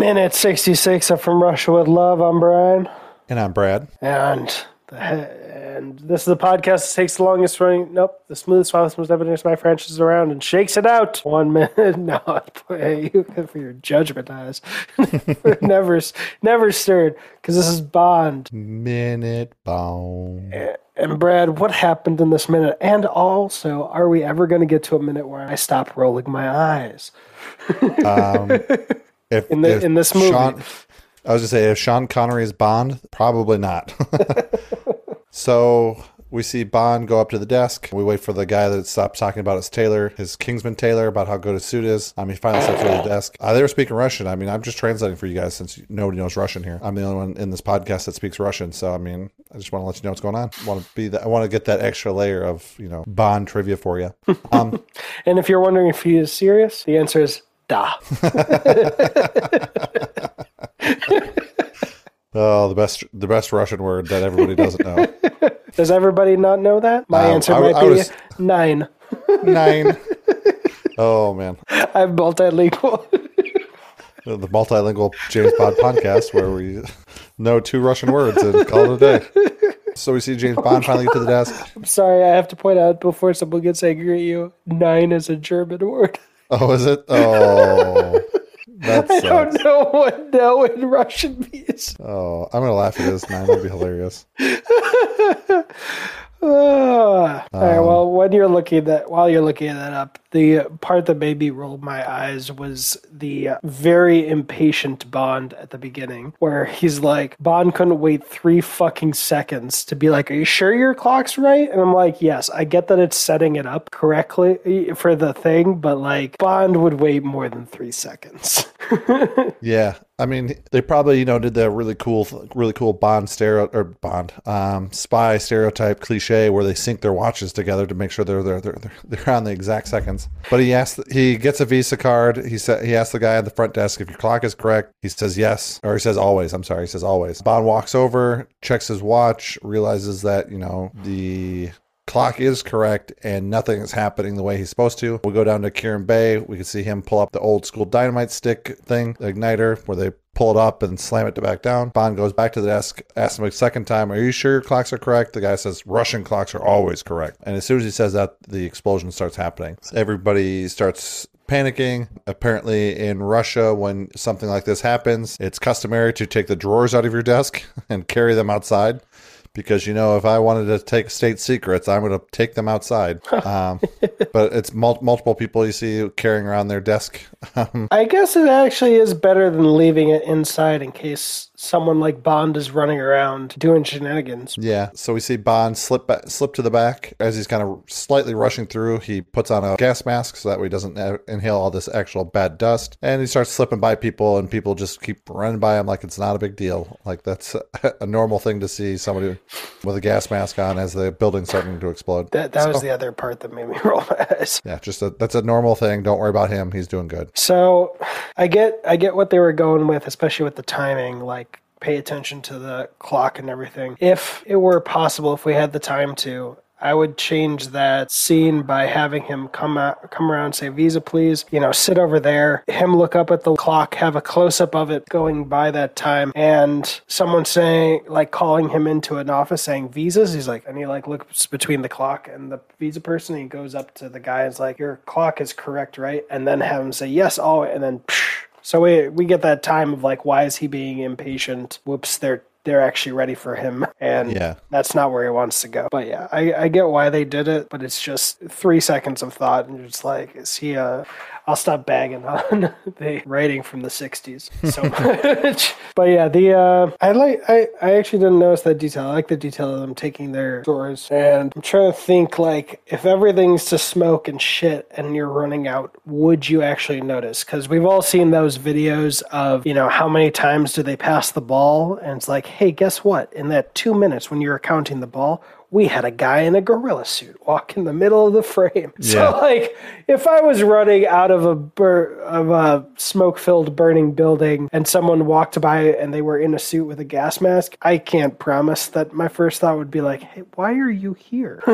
Minute 66 of From Russia with Love. I'm Brian. And I'm Brad. And the and this is the podcast that takes the longest running, nope, the smoothest, fastest, most evidence my franchise around and shakes it out. One minute. No, you for your judgment eyes. never, never stirred because this is Bond. Minute Bond. And Brad, what happened in this minute? And also, are we ever going to get to a minute where I stop rolling my eyes? Um, if, In the- if in this movie. Sean, I was gonna say if Sean Connery is Bond, probably not. so we see Bond go up to the desk. We wait for the guy that stops talking about his tailor, his Kingsman tailor, about how good his suit is. Um, he finally steps to the desk. Uh, they were speaking Russian. I mean, I'm just translating for you guys since nobody knows Russian here. I'm the only one in this podcast that speaks Russian. So I mean, I just want to let you know what's going on. I Want to be that? I want to get that extra layer of you know Bond trivia for you. Um, And if you're wondering if he is serious, the answer is da. oh, the best, the best Russision word that everybody doesn't know. Does everybody not know that? My Uh, answer I- might I be was- nine. Nine. Oh man. I'm multilingual. the multilingual James Bond podcast where we know two Russian words and call it a day. So we see James Bond finally get to the desk. I'm sorry, I have to point out before someone gets angry at you, nine is a German word. Oh, is it? Oh, I don't know what no in Russian means. Oh, I'm gonna laugh at this. now. Would be hilarious. Ah. All right. Um, Well, when you're looking that, while you're looking that up, the part that made me roll my eyes was the uh, very impatient Bond at the beginning, where he's like, Bond couldn't wait three fucking seconds to be like, "Are you sure your clock's right?" And I'm like, "Yes, I get that it's setting it up correctly for the thing, but like Bond would wait more than three seconds." Yeah, I mean, they probably you know did the really cool, really cool Bond stereo or Bond um, spy stereotype cliche where they sync their watches together to make sure they're they're they're, they're, on the exact seconds. But he asked, he gets a Visa card. He said he asked the guy at the front desk if your clock is correct. He says yes, or he says always. I'm sorry, he says always. Bond walks over, checks his watch, realizes that you know the clock is correct and nothing is happening the way he's supposed to. We go down to Kerim Bey. We can see him pull up the old school dynamite stick thing, the igniter, where they pull it up and slam it to back down. Bond goes back to the desk, asks him a second time, Are you sure your clocks are correct? The guy says, Russian clocks are always correct. And as soon as he says that, the explosion starts happening. Everybody starts panicking. Apparently, in Russia, when something like this happens, it's customary to take the drawers out of your desk and carry them outside because you know if I wanted to take state secrets, I'm going to take them outside. Um, but it's mul- multiple people you see carrying around their desk. Um, I guess it actually is better than leaving it inside in case someone like Bond is running around doing shenanigans. yeah, so we see Bond slip ba- slip to the back as he's kind of slightly rushing through. He puts on a gas mask so that way he doesn't inhale all this actual bad dust, and he starts slipping by people, and people just keep running by him like it's not a big deal. Like that's a normal thing to see somebody with a gas mask on as the building's starting to explode. That that was the other part that made me roll my eyes. Yeah, just a, that's a normal thing. Don't worry about him. He's doing good. So I get I get what they were going with, especially with the timing, like pay attention to the clock and everything. If it were possible, if we had the time to, I would change that scene by having him come out, come around, say "Visa, please." You know, sit over there. Him look up at the clock, have a close up of it going by that time, and someone saying, like, calling him into an office saying "Visas." He's like, and he like looks between the clock and the visa person. He goes up to the guy and is like, "Your clock is correct, right?" And then have him say "Yes, all," and then. Psh, so we we get that time of like, why is he being impatient? Whoops, they're they're actually ready for him, and Yeah. that's not where he wants to go. But yeah, I, I get why they did it, but it's just three seconds of thought, and you're just like, is he a? I'll stop bagging on the writing from the '60s so much. but yeah, the uh, I like I I actually didn't notice that detail. I like the detail of them taking their doors, and I'm trying to think like if everything's to smoke and shit, and you're running out, would you actually notice? Because we've all seen those videos of you know how many times do they pass the ball, and it's like, hey, guess what? In that two minutes when you're counting the ball, we had a guy in a gorilla suit walk in the middle of the frame. Yeah. So like if I was running out of a bur- of a smoke filled burning building and someone walked by and they were in a suit with a gas mask, I can't promise that my first thought would be like, "Hey, why are you here?"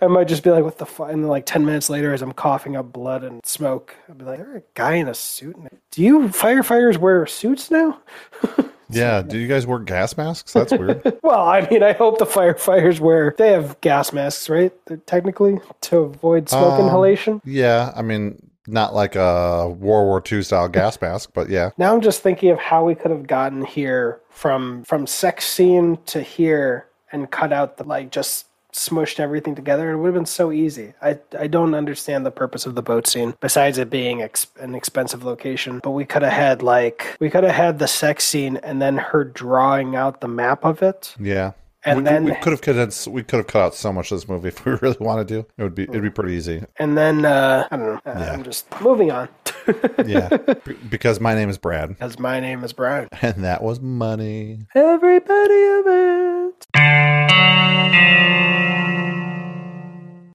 I might just be like, "What the fuck?" And then like ten minutes later, as I'm coughing up blood and smoke, I'd be like, "There a guy in a suit? Do you firefighters wear suits now?" Yeah. Do you guys wear gas masks? That's weird. Well, I mean, I hope the firefighters wear. They have gas masks, right? They're technically to avoid smoke Um, inhalation. yeah. I mean, not like a World War II style gas mask, but yeah. Now I'm just thinking of how we could have gotten here from from sex scene to here and cut out the like just smushed everything together. It would have been so easy. I I don't understand the purpose of the boat scene besides it being ex- an expensive location. But we could have had like we could have had the sex scene and then her drawing out the map of it. Yeah. And we, then- we could have cut we could have cut out so much of this movie if we really wanted to. It would be it'd be pretty easy. And then uh, I don't know. Uh, Yeah. I'm just moving on. Yeah. B- because my name is Brad Because my name is Brad. and that was money. Everybody of it.